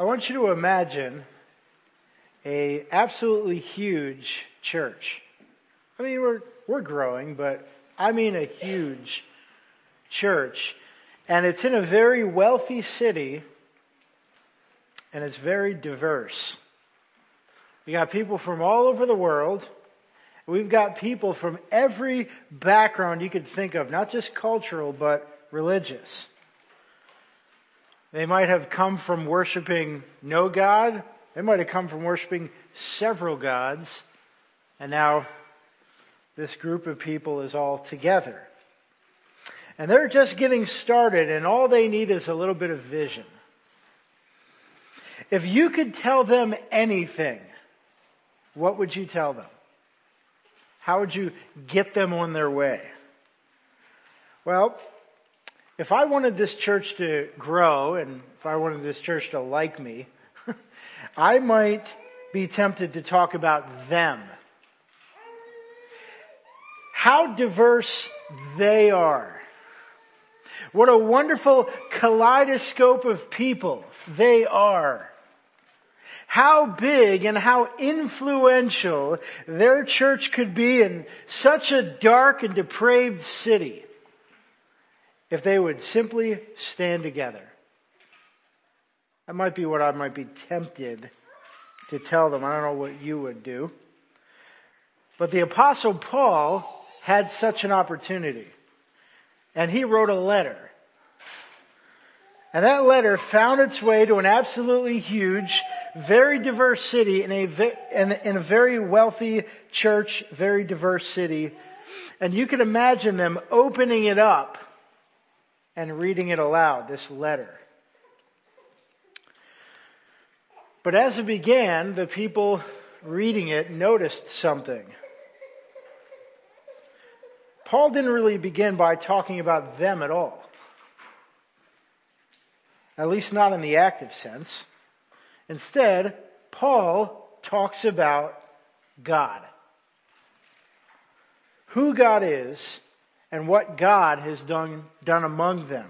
I want you to imagine a absolutely huge church. I mean, we're, we're growing, but I mean a huge church. And it's in a very wealthy city and it's very diverse. You got people from all over the world. We've got people from every background you could think of, not just cultural, but religious. They might have come from worshiping no God. They might have come from worshiping several gods. And now this group of people is all together. And they're just getting started and all they need is a little bit of vision. If you could tell them anything, what would you tell them? How would you get them on their way? Well, if I wanted this church to grow and if I wanted this church to like me, I might be tempted to talk about them. How diverse they are. What a wonderful kaleidoscope of people they are. How big and how influential their church could be in such a dark and depraved city if they would simply stand together. That might be what I might be tempted to tell them. I don't know what you would do. But the apostle Paul had such an opportunity. And he wrote a letter. And that letter found its way to an absolutely huge, very diverse city in a, in, in a very wealthy church, very diverse city. And you can imagine them opening it up and reading it aloud, this letter. But as it began, the people reading it noticed something. Paul didn't really begin by talking about them at all. At least not in the active sense. Instead, Paul talks about God. Who God is and what God has done, done among them.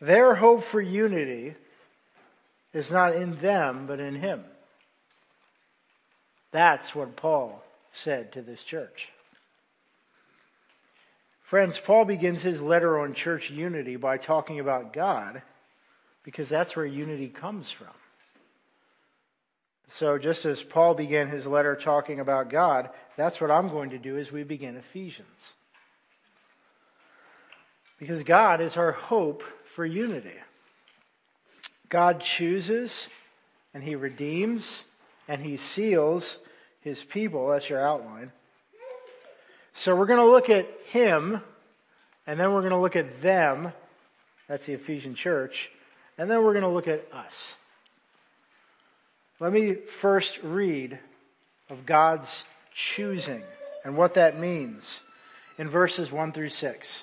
Their hope for unity is not in them, but in Him. That's what Paul said to this church. Friends, Paul begins his letter on church unity by talking about God because that's where unity comes from. So just as Paul began his letter talking about God, that's what I'm going to do as we begin Ephesians. Because God is our hope for unity. God chooses and He redeems and He seals His people. That's your outline. So we're going to look at him, and then we're going to look at them. That's the Ephesian church. And then we're going to look at us. Let me first read of God's choosing and what that means in verses 1 through 6.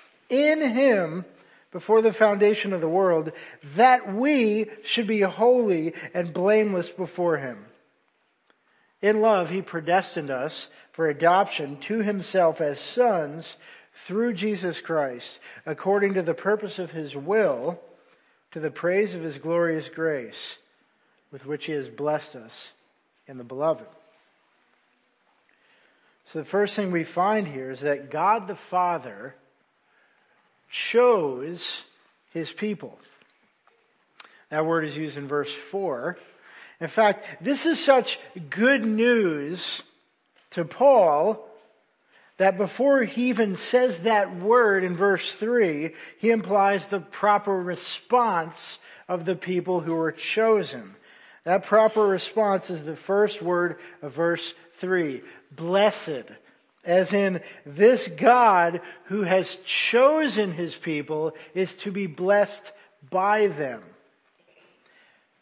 in Him before the foundation of the world, that we should be holy and blameless before Him. In love, He predestined us for adoption to himself as sons through Jesus Christ, according to the purpose of his will, to the praise of his glorious grace, with which he has blessed us in the beloved. So the first thing we find here is that God the Father chose his people. That word is used in verse 4. In fact, this is such good news to Paul that before he even says that word in verse 3, he implies the proper response of the people who were chosen. That proper response is the first word of verse 3. Blessed. As in, this God who has chosen his people is to be blessed by them.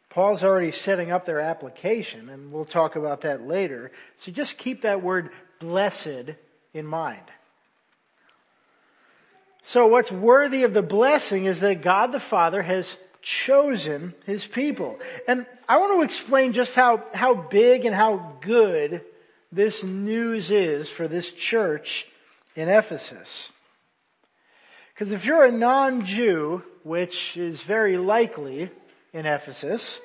Paul's already setting up their application, and we'll talk about that later. So just keep that word blessed in mind. So what's worthy of the blessing is that God the Father has chosen His people. And I want to explain just how, how big and how good this news is for this church in Ephesus. Because if you're a non-Jew, which is very likely in Ephesus,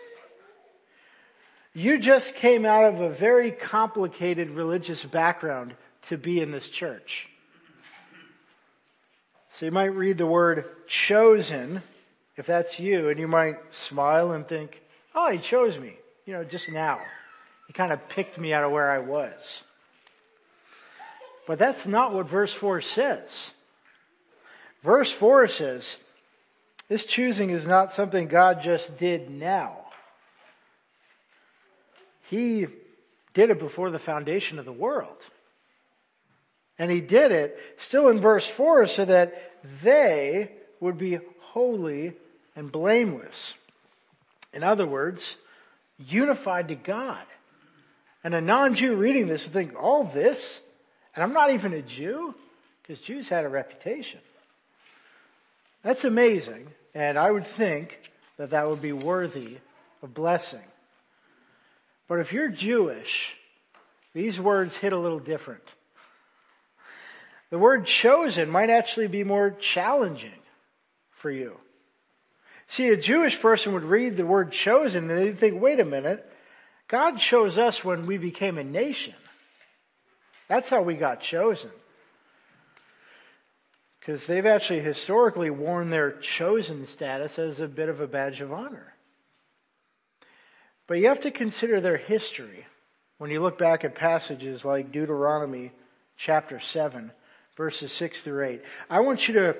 you just came out of a very complicated religious background to be in this church. So you might read the word chosen, if that's you, and you might smile and think, oh, he chose me, you know, just now. He kind of picked me out of where I was. But that's not what verse 4 says. Verse 4 says, this choosing is not something God just did now. He did it before the foundation of the world. And he did it still in verse 4 so that they would be holy and blameless. In other words, unified to God. And a non-Jew reading this would think, all this? And I'm not even a Jew? Because Jews had a reputation. That's amazing. And I would think that that would be worthy of blessing. But if you're Jewish, these words hit a little different. The word chosen might actually be more challenging for you. See, a Jewish person would read the word chosen and they'd think, wait a minute, God chose us when we became a nation. That's how we got chosen. Because they've actually historically worn their chosen status as a bit of a badge of honor. But you have to consider their history when you look back at passages like Deuteronomy chapter 7 verses 6 through 8. I want you to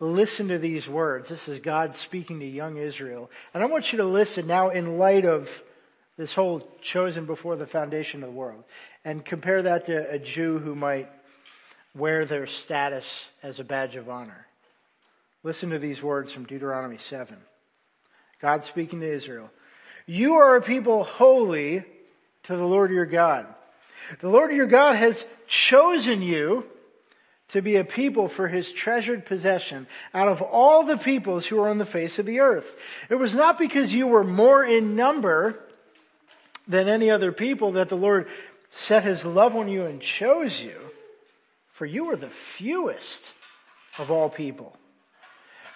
listen to these words. This is God speaking to young Israel. And I want you to listen now in light of this whole chosen before the foundation of the world and compare that to a Jew who might wear their status as a badge of honor. Listen to these words from Deuteronomy 7. God speaking to Israel. You are a people holy to the Lord your God. The Lord your God has chosen you to be a people for his treasured possession out of all the peoples who are on the face of the earth. It was not because you were more in number than any other people that the Lord set his love on you and chose you, for you were the fewest of all people.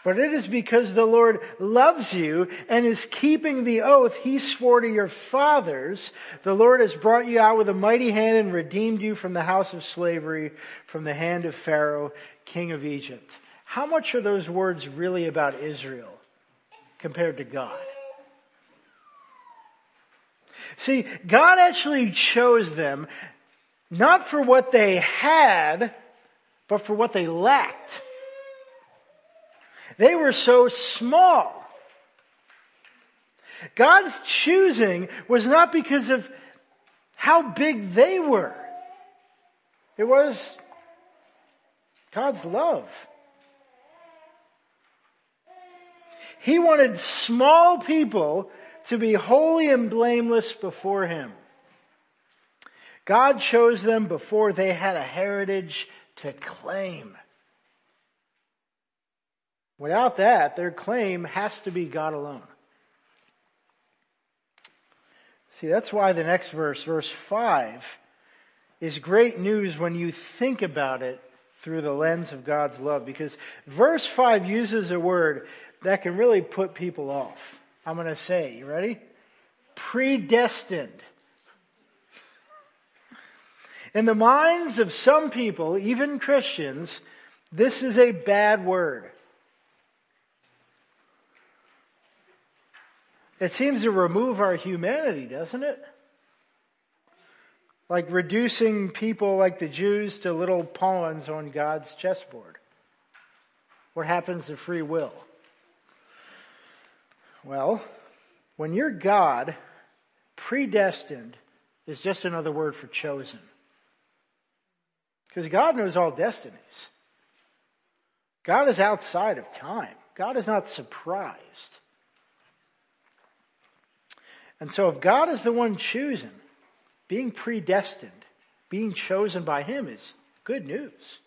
But it is because the Lord loves you and is keeping the oath he swore to your fathers. The Lord has brought you out with a mighty hand and redeemed you from the house of slavery, from the hand of Pharaoh, king of Egypt. How much are those words really about Israel compared to God? See, God actually chose them not for what they had, but for what they lacked. They were so small. God's choosing was not because of how big they were. It was God's love. He wanted small people to be holy and blameless before Him. God chose them before they had a heritage to claim. Without that, their claim has to be God alone. See, that's why the next verse, verse 5, is great news when you think about it through the lens of God's love. Because verse 5 uses a word that can really put people off. I'm going to say, you ready? Predestined. In the minds of some people, even Christians, this is a bad word. It seems to remove our humanity, doesn't it? Like reducing people like the Jews to little pawns on God's chessboard. What happens to free will? Well, when you're God, predestined is just another word for chosen. Because God knows all destinies. God is outside of time. God is not surprised. And so if God is the one choosing, being predestined, being chosen by Him is good news.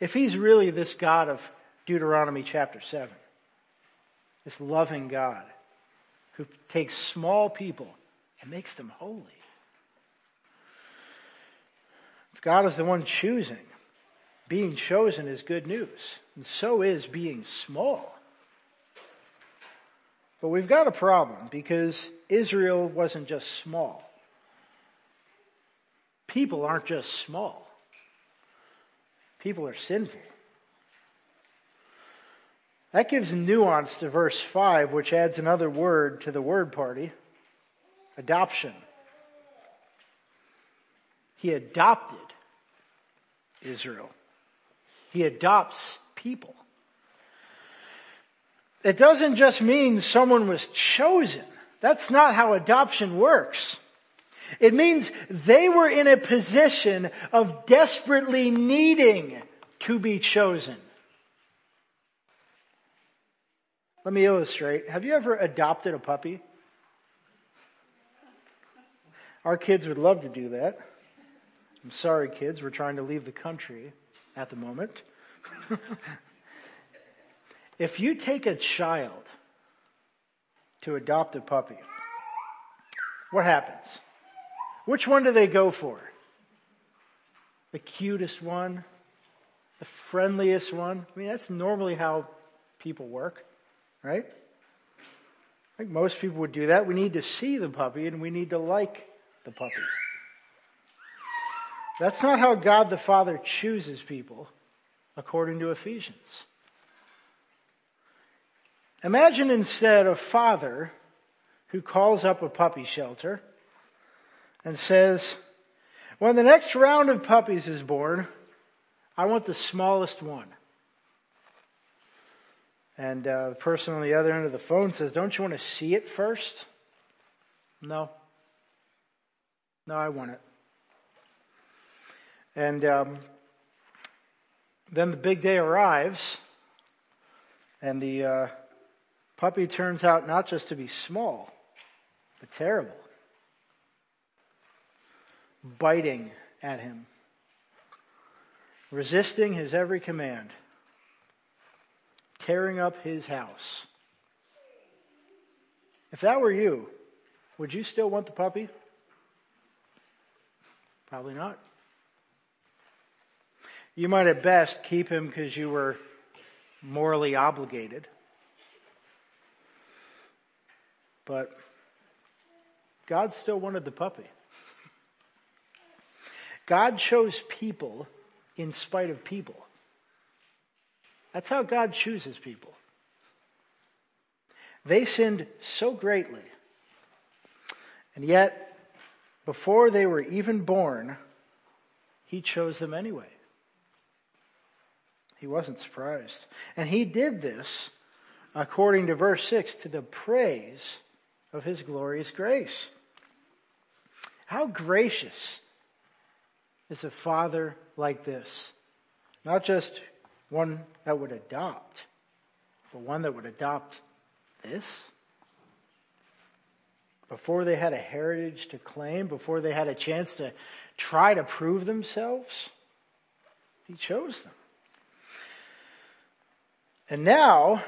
If He's really this God of Deuteronomy chapter 7, this loving God who takes small people and makes them holy. If God is the one choosing, being chosen is good news. And so is being small. But we've got a problem because Israel wasn't just small. People aren't just small. People are sinful. That gives nuance to verse 5, which adds another word to the word party. Adoption. He adopted Israel. He adopts people. It doesn't just mean someone was chosen. That's not how adoption works. It means they were in a position of desperately needing to be chosen. Let me illustrate. Have you ever adopted a puppy? Our kids would love to do that. I'm sorry, kids, we're trying to leave the country at the moment. if you take a child to adopt a puppy, what happens? Which one do they go for? The cutest one? The friendliest one? I mean, that's normally how people work, right? I think most people would do that. We need to see the puppy and we need to like the puppy. That's not how God the Father chooses people, according to Ephesians. Imagine instead a father who calls up a puppy shelter and says, when the next round of puppies is born, I want the smallest one. And uh, the person on the other end of the phone says, don't you want to see it first? No. No, I want it. And um, then the big day arrives, and the uh, puppy turns out not just to be small, but terrible. Biting at him, resisting his every command, tearing up his house. If that were you, would you still want the puppy? Probably not. You might at best keep him because you were morally obligated. But God still wanted the puppy. God chose people in spite of people. That's how God chooses people. They sinned so greatly. And yet, before they were even born, He chose them anyway. He wasn't surprised. And he did this, according to verse 6, to the praise of his glorious grace. How gracious is a father like this? Not just one that would adopt, but one that would adopt this? Before they had a heritage to claim, before they had a chance to try to prove themselves, he chose them. And now,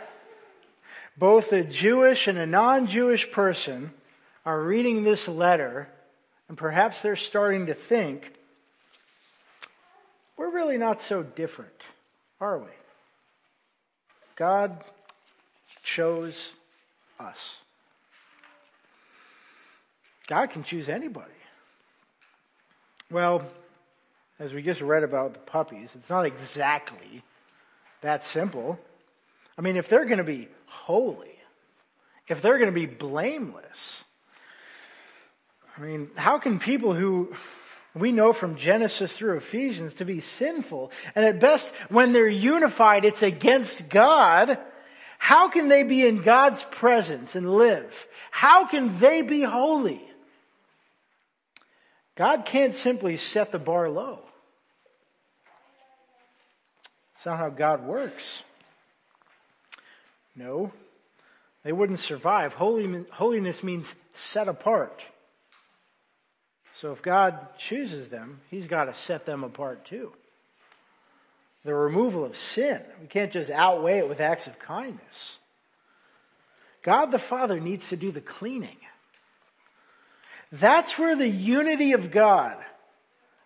both a Jewish and a non-Jewish person are reading this letter and perhaps they're starting to think, we're really not so different, are we? God chose us. God can choose anybody. Well, as we just read about the puppies, it's not exactly that simple. I mean, if they're going to be holy, if they're going to be blameless, I mean, how can people who we know from Genesis through Ephesians to be sinful, and at best, when they're unified, it's against God, how can they be in God's presence and live? How can they be holy? God can't simply set the bar low. It's not how God works. No. They wouldn't survive. Holiness means set apart. So if God chooses them, He's got to set them apart too. The removal of sin. We can't just outweigh it with acts of kindness. God the Father needs to do the cleaning. That's where the unity of God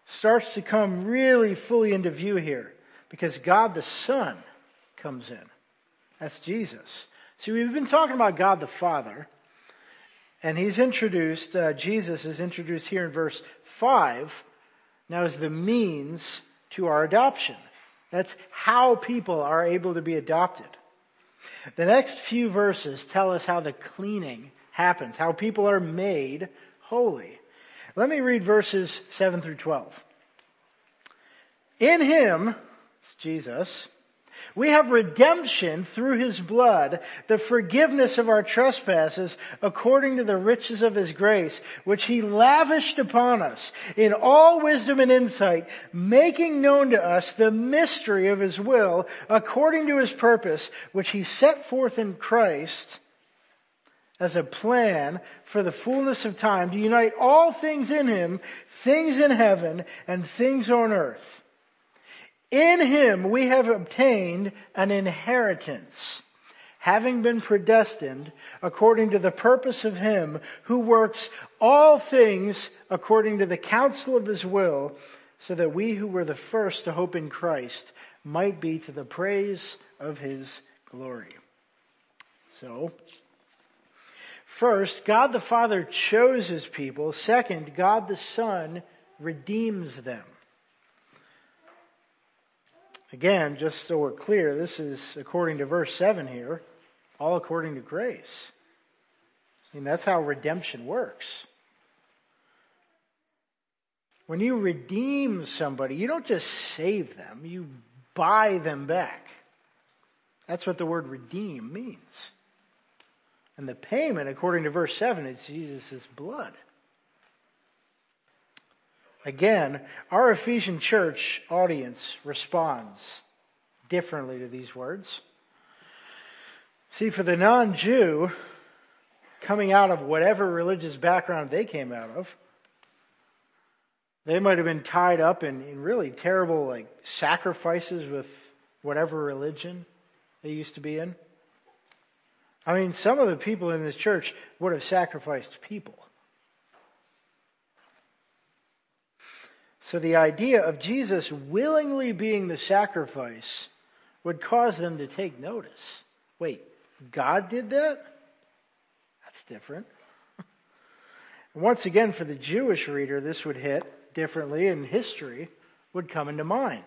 starts to come really fully into view here. Because God the Son comes in. That's Jesus. See, we've been talking about God the Father. And he's introduced, uh, Jesus is introduced here in verse 5, now as the means to our adoption. That's how people are able to be adopted. The next few verses tell us how the cleaning happens, how people are made holy. Let me read verses 7 through 12. In him, it's Jesus, we have redemption through his blood, the forgiveness of our trespasses according to the riches of his grace, which he lavished upon us in all wisdom and insight, making known to us the mystery of his will according to his purpose, which he set forth in Christ as a plan for the fullness of time to unite all things in him, things in heaven and things on earth. In him we have obtained an inheritance, having been predestined according to the purpose of him who works all things according to the counsel of his will, so that we who were the first to hope in Christ might be to the praise of his glory. So, first, God the Father chose his people. Second, God the Son redeems them. Again, just so we're clear, this is according to verse 7 here, all according to grace. I mean, that's how redemption works. When you redeem somebody, you don't just save them, you buy them back. That's what the word redeem means. And the payment, according to verse 7, is Jesus' blood. Again, our Ephesian church audience responds differently to these words. See, for the non-Jew, coming out of whatever religious background they came out of, they might have been tied up in, in really terrible like sacrifices with whatever religion they used to be in. I mean, some of the people in this church would have sacrificed people. So the idea of Jesus willingly being the sacrifice would cause them to take notice. Wait, God did that? That's different. Once again, for the Jewish reader, this would hit differently and history would come into mind.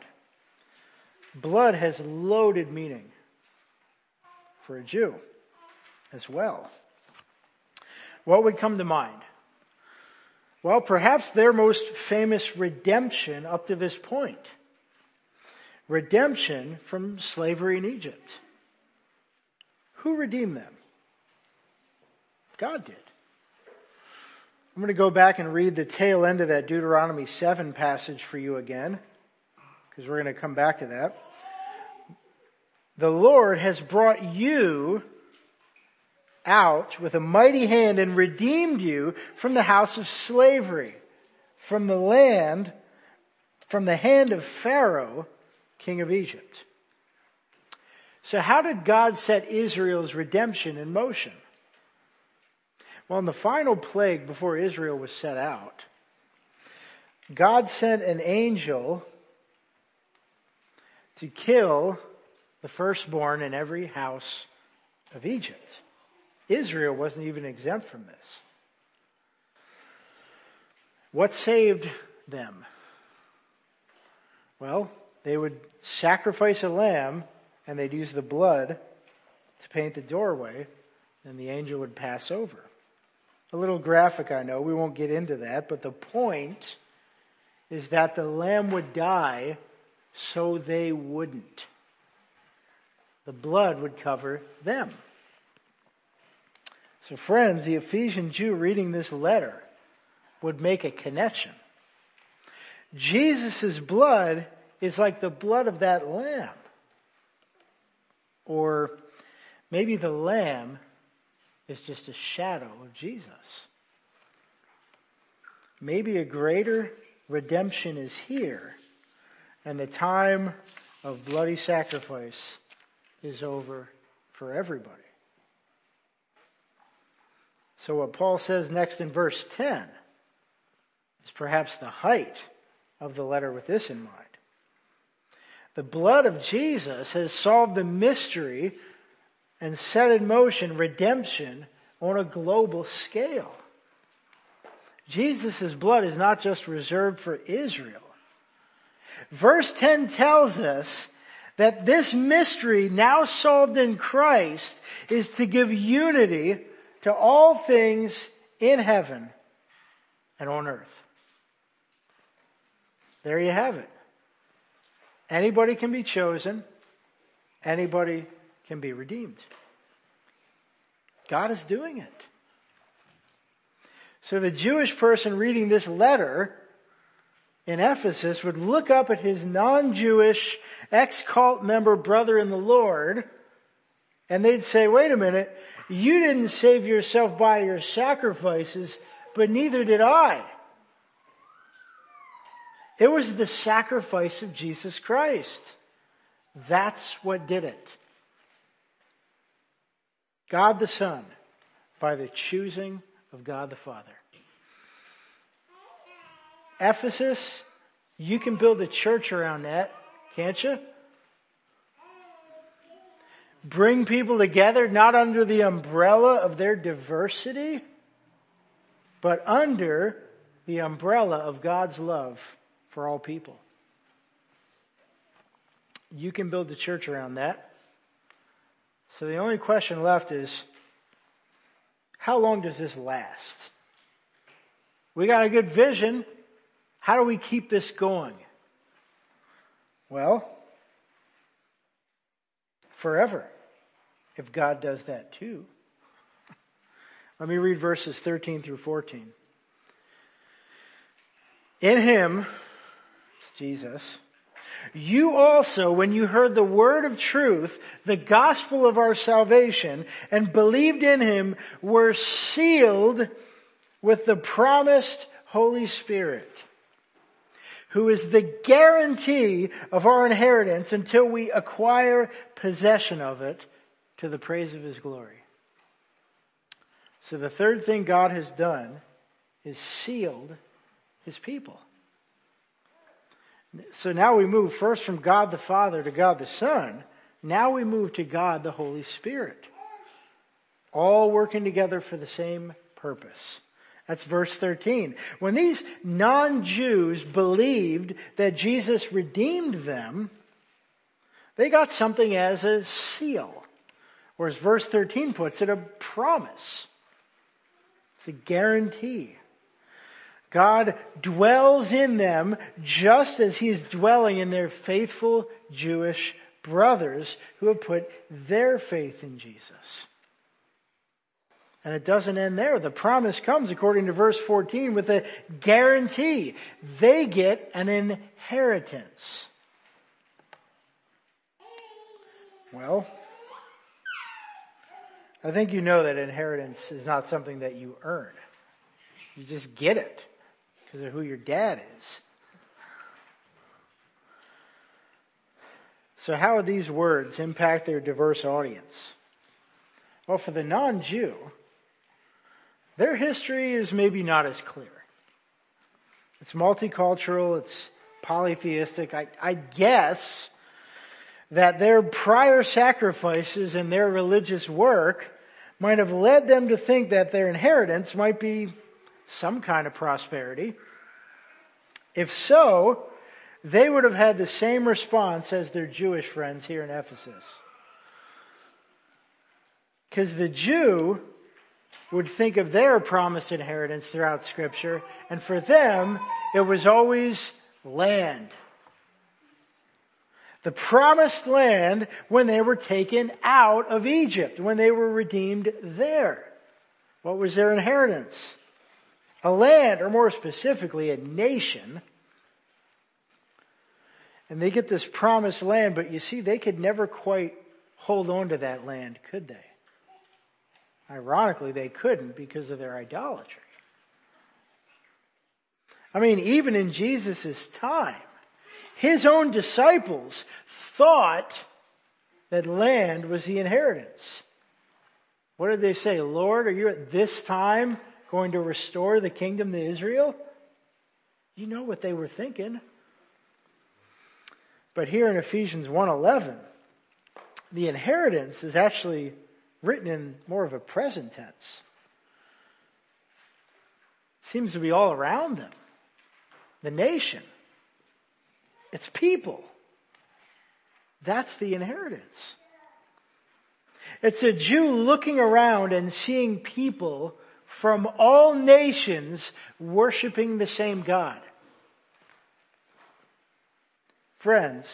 Blood has loaded meaning for a Jew as well. What would come to mind? Well, perhaps their most famous redemption up to this point. Redemption from slavery in Egypt. Who redeemed them? God did. I'm going to go back and read the tail end of that Deuteronomy 7 passage for you again, because we're going to come back to that. The Lord has brought you out with a mighty hand and redeemed you from the house of slavery, from the land, from the hand of Pharaoh, king of Egypt. So how did God set Israel's redemption in motion? Well, in the final plague before Israel was set out, God sent an angel to kill the firstborn in every house of Egypt. Israel wasn't even exempt from this. What saved them? Well, they would sacrifice a lamb and they'd use the blood to paint the doorway and the angel would pass over. A little graphic, I know. We won't get into that, but the point is that the lamb would die so they wouldn't. The blood would cover them. So friends, the Ephesian Jew reading this letter would make a connection. Jesus' blood is like the blood of that lamb. Or maybe the lamb is just a shadow of Jesus. Maybe a greater redemption is here, and the time of bloody sacrifice is over for everybody. So what Paul says next in verse 10 is perhaps the height of the letter with this in mind. The blood of Jesus has solved the mystery and set in motion redemption on a global scale. Jesus' blood is not just reserved for Israel. Verse 10 tells us that this mystery now solved in Christ is to give unity to all things in heaven and on earth. There you have it. Anybody can be chosen. Anybody can be redeemed. God is doing it. So the Jewish person reading this letter in Ephesus would look up at his non-Jewish ex-cult member brother in the Lord and they'd say, wait a minute, you didn't save yourself by your sacrifices, but neither did I. It was the sacrifice of Jesus Christ. That's what did it. God the Son by the choosing of God the Father. Ephesus, you can build a church around that, can't you? Bring people together not under the umbrella of their diversity, but under the umbrella of God's love for all people. You can build the church around that. So the only question left is, how long does this last? We got a good vision. How do we keep this going? Well, forever, if God does that too. Let me read verses 13 through 14. In Him, it's Jesus, you also, when you heard the word of truth, the gospel of our salvation, and believed in Him, were sealed with the promised Holy Spirit who is the guarantee of our inheritance until we acquire possession of it to the praise of his glory. So the third thing God has done is sealed his people. So now we move first from God the Father to God the Son. Now we move to God the Holy Spirit. All working together for the same purpose. That's verse 13. When these non-Jews believed that Jesus redeemed them, they got something as a seal. Or as verse 13 puts it, a promise. It's a guarantee. God dwells in them just as He is dwelling in their faithful Jewish brothers who have put their faith in Jesus. And it doesn't end there. The promise comes, according to verse 14, with a guarantee. They get an inheritance. Well, I think you know that inheritance is not something that you earn. You just get it because of who your dad is. So how would these words impact their diverse audience? Well, for the non-Jew, their history is maybe not as clear. It's multicultural, it's polytheistic. I, I guess that their prior sacrifices and their religious work might have led them to think that their inheritance might be some kind of prosperity. If so, they would have had the same response as their Jewish friends here in Ephesus. Because the Jew would think of their promised inheritance throughout scripture, and for them, it was always land. The promised land when they were taken out of Egypt, when they were redeemed there. What was their inheritance? A land, or more specifically, a nation. And they get this promised land, but you see, they could never quite hold on to that land, could they? Ironically, they couldn't because of their idolatry. I mean, even in Jesus' time, his own disciples thought that land was the inheritance. What did they say? Lord, are you at this time going to restore the kingdom to Israel? You know what they were thinking. But here in Ephesians 1:11, the inheritance is actually written in more of a present tense. It seems to be all around them. The nation. It's people. That's the inheritance. It's a Jew looking around and seeing people from all nations worshiping the same God. Friends,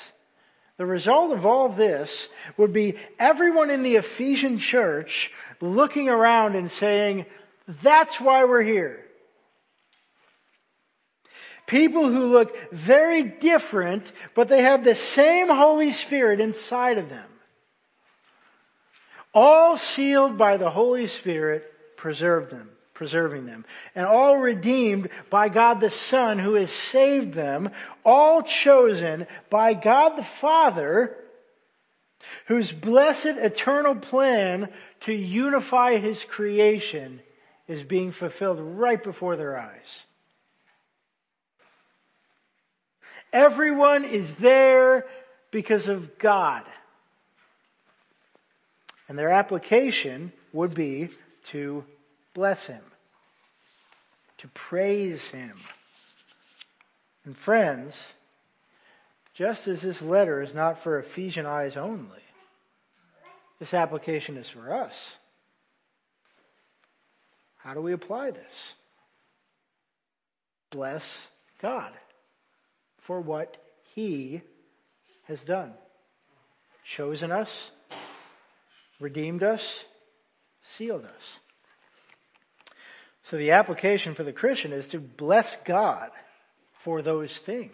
the result of all this would be everyone in the Ephesian church looking around and saying, that's why we're here. People who look very different, but they have the same Holy Spirit inside of them. All sealed by the Holy Spirit, preserved them preserving them. And all redeemed by God the Son who has saved them, all chosen by God the Father whose blessed eternal plan to unify his creation is being fulfilled right before their eyes. Everyone is there because of God. And their application would be to bless Him, to praise Him. And friends, just as this letter is not for Ephesian eyes only, this application is for us. How do we apply this? Bless God for what He has done. Chosen us, redeemed us, sealed us. So the application for the Christian is to bless God for those things.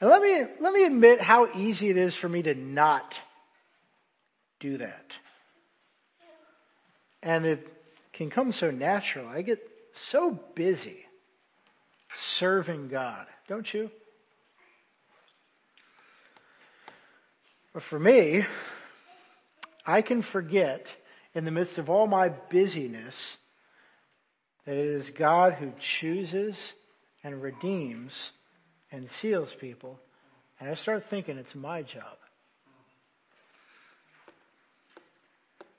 And let me, let me admit how easy it is for me to not do that. And it can come so natural. I get so busy serving God, don't you? But for me, I can forget in the midst of all my busyness that it is God who chooses and redeems and seals people. And I start thinking it's my job.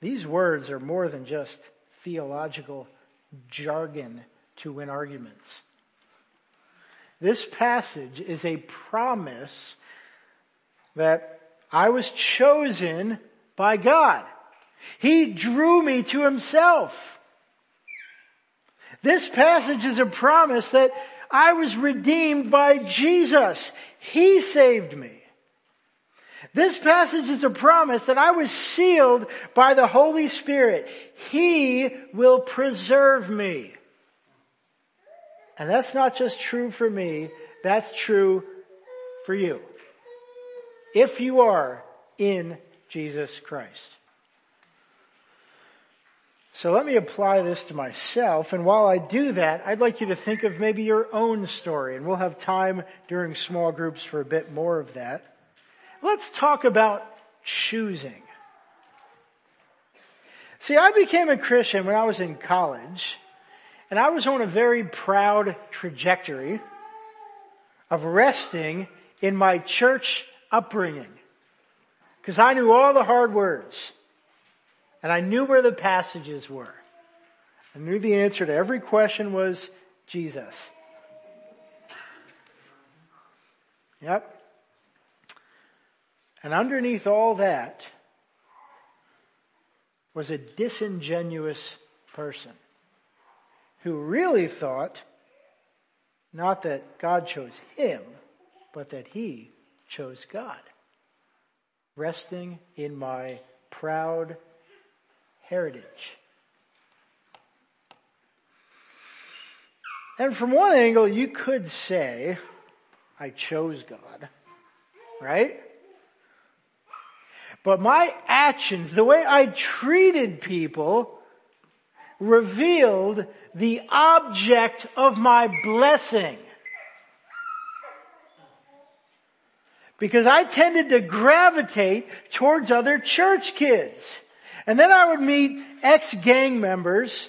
These words are more than just theological jargon to win arguments. This passage is a promise that I was chosen by God. He drew me to himself. This passage is a promise that I was redeemed by Jesus. He saved me. This passage is a promise that I was sealed by the Holy Spirit. He will preserve me. And that's not just true for me, that's true for you. If you are in Jesus Christ. So let me apply this to myself. And while I do that, I'd like you to think of maybe your own story. And we'll have time during small groups for a bit more of that. Let's talk about choosing. See, I became a Christian when I was in college. And I was on a very proud trajectory of resting in my church upbringing. Because I knew all the hard words. And I knew where the passages were. I knew the answer to every question was Jesus. Yep. And underneath all that was a disingenuous person who really thought not that God chose him, but that he chose God. Resting in my proud heritage. And from one angle, you could say, I chose God, right? But my actions, the way I treated people, revealed the object of my blessing. Because I tended to gravitate towards other church kids. And then I would meet ex-gang members.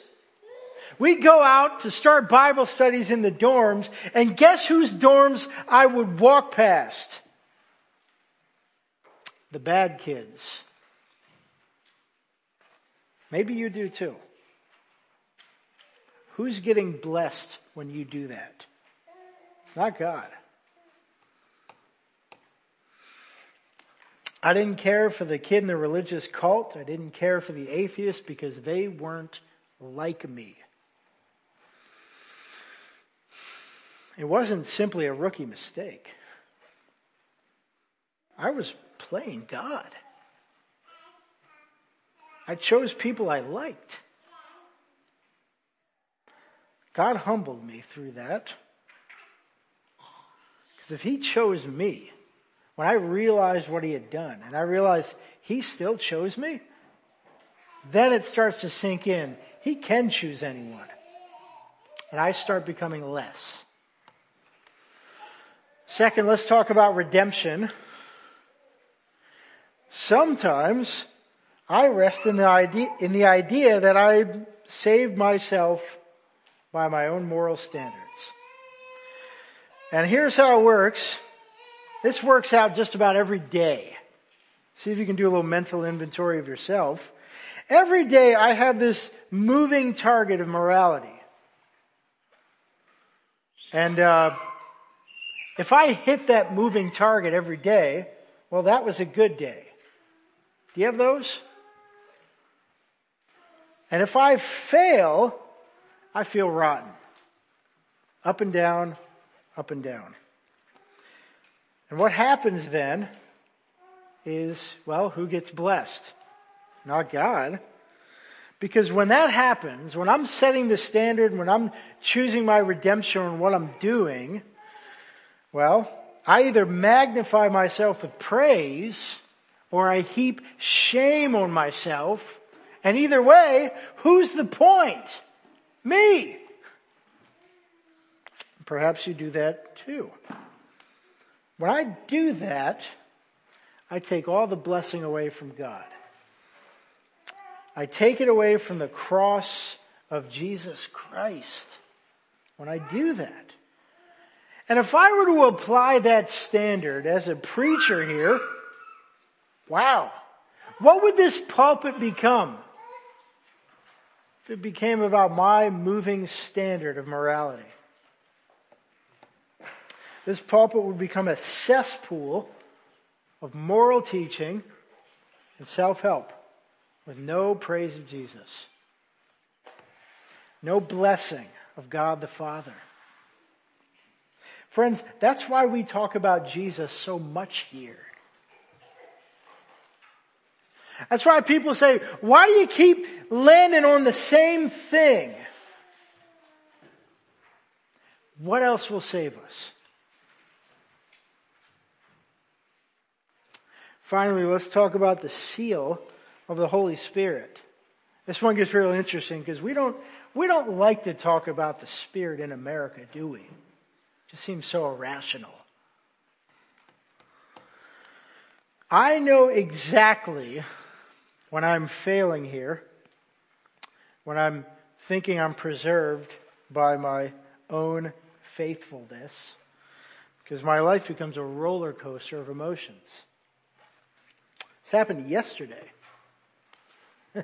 We'd go out to start Bible studies in the dorms, and guess whose dorms I would walk past? The bad kids. Maybe you do too. Who's getting blessed when you do that? It's not God. I didn't care for the kid in the religious cult. I didn't care for the atheist because they weren't like me. It wasn't simply a rookie mistake. I was playing God. I chose people I liked. God humbled me through that. Because if He chose me, when I realized what He had done, and I realized He still chose me, then it starts to sink in. He can choose anyone. And I start becoming less. Second, let's talk about redemption. Sometimes I rest in the idea, in the idea that I saved myself by my own moral standards. And here's how it works. This works out just about every day. See if you can do a little mental inventory of yourself. Every day I have this moving target of morality. And uh, if I hit that moving target every day, well, that was a good day. Do you have those? And if I fail, I feel rotten. Up and down, up and down. And what happens then is, well, who gets blessed? Not God. Because when that happens, when I'm setting the standard, when I'm choosing my redemption and what I'm doing, well, I either magnify myself with praise or I heap shame on myself. And either way, who's the point? Me. Perhaps you do that too. When I do that, I take all the blessing away from God. I take it away from the cross of Jesus Christ when I do that. And if I were to apply that standard as a preacher here, wow, what would this pulpit become? if it became about my moving standard of morality. This pulpit would become a cesspool of moral teaching and self-help with no praise of Jesus. No blessing of God the Father. Friends, that's why we talk about Jesus so much here. That's why people say, why do you keep landing on the same thing? What else will save us? Finally, let's talk about the seal of the Holy Spirit. This one gets real interesting because we don't, we don't like to talk about the Spirit in America, do we? It just seems so irrational. I know exactly when I'm failing here, when I'm thinking I'm preserved by my own faithfulness, because my life becomes a roller coaster of emotions. Happened yesterday. I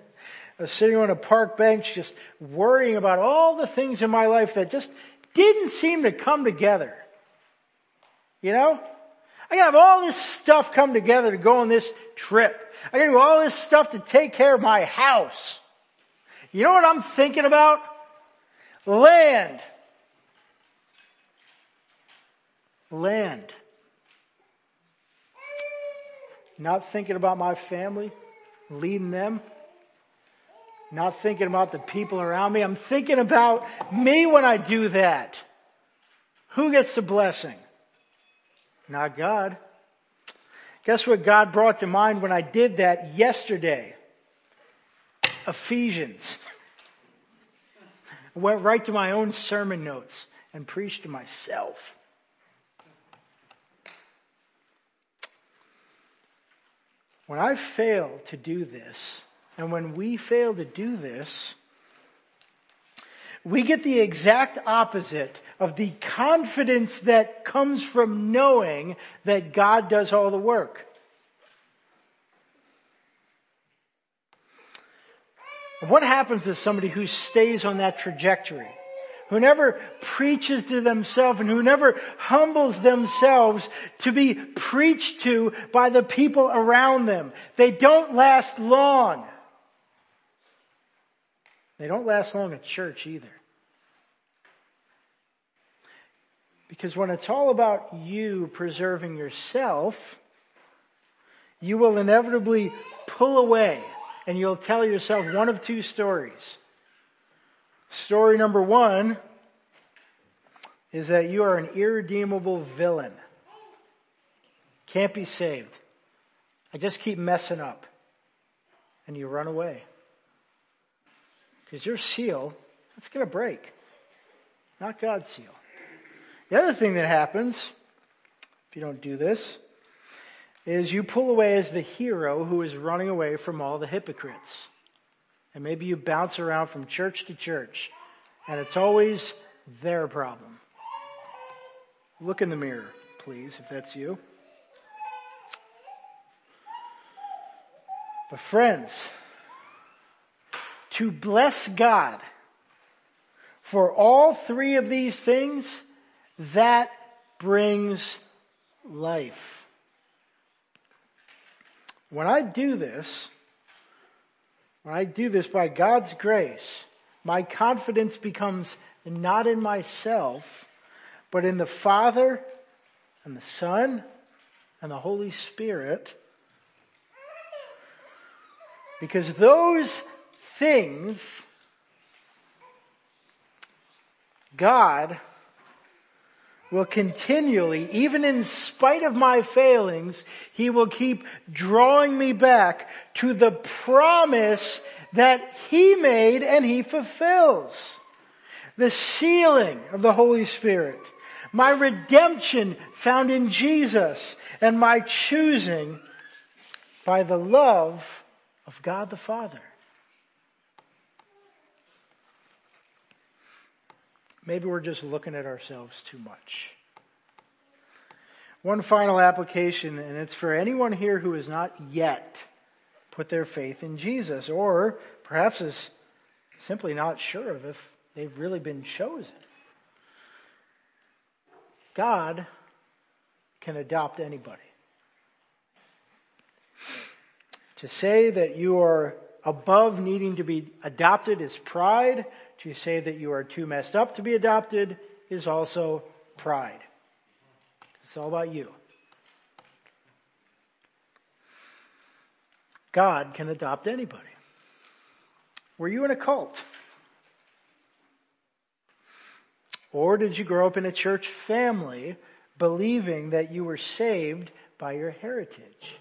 was sitting on a park bench just worrying about all the things in my life that just didn't seem to come together. You know? I gotta have all this stuff come together to go on this trip. I gotta do all this stuff to take care of my house. You know what I'm thinking about? Land. Land. Not thinking about my family, leading them. Not thinking about the people around me. I'm thinking about me when I do that. Who gets the blessing? Not God. Guess what God brought to mind when I did that yesterday? Ephesians. I went right to my own sermon notes and preached to myself. When I fail to do this, and when we fail to do this, we get the exact opposite of the confidence that comes from knowing that God does all the work. What happens to somebody who stays on that trajectory? Who never preaches to themselves and who never humbles themselves to be preached to by the people around them. They don't last long. They don't last long at church either. Because when it's all about you preserving yourself, you will inevitably pull away and you'll tell yourself one of two stories. Story number one is that you are an irredeemable villain. Can't be saved. I just keep messing up. And you run away. Because your seal, it's going to break. Not God's seal. The other thing that happens, if you don't do this, is you pull away as the hero who is running away from all the hypocrites. And maybe you bounce around from church to church, and it's always their problem. Look in the mirror, please, if that's you. But friends, to bless God for all three of these things, that brings life. When I do this, when I do this by God's grace, my confidence becomes not in myself, but in the Father and the Son and the Holy Spirit. Because those things, God will continually, even in spite of my failings, He will keep drawing me back to the promise that He made and He fulfills. The sealing of the Holy Spirit, my redemption found in Jesus, and my choosing by the love of God the Father. Maybe we're just looking at ourselves too much. One final application, and it's for anyone here who has not yet put their faith in Jesus, or perhaps is simply not sure of if they've really been chosen. God can adopt anybody. To say that you are above needing to be adopted is pride. To say that you are too messed up to be adopted is also pride. It's all about you. God can adopt anybody. Were you in a cult? Or did you grow up in a church family believing that you were saved by your heritage?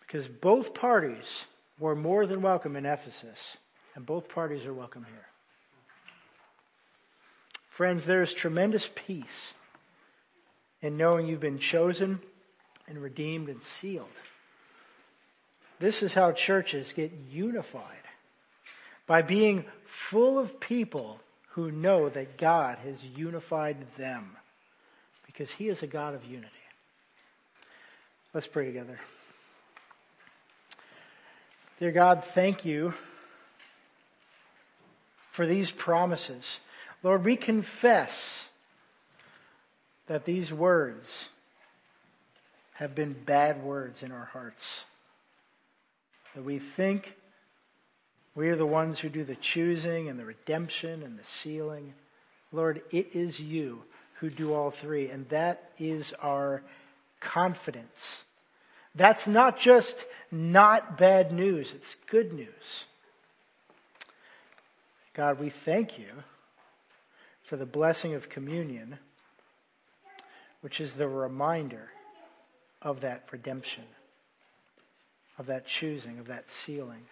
Because both parties were more than welcome in Ephesus, and both parties are welcome here. Friends, there is tremendous peace in knowing you've been chosen and redeemed and sealed. This is how churches get unified by being full of people who know that God has unified them because He is a God of unity. Let's pray together. Dear God, thank you for these promises. Lord, we confess that these words have been bad words in our hearts. That we think we are the ones who do the choosing and the redemption and the sealing. Lord, it is you who do all three, and that is our confidence. That's not just not bad news, it's good news. God, we thank you for the blessing of communion, which is the reminder of that redemption, of that choosing, of that sealing.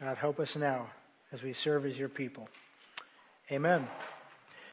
God, help us now as we serve as your people. Amen.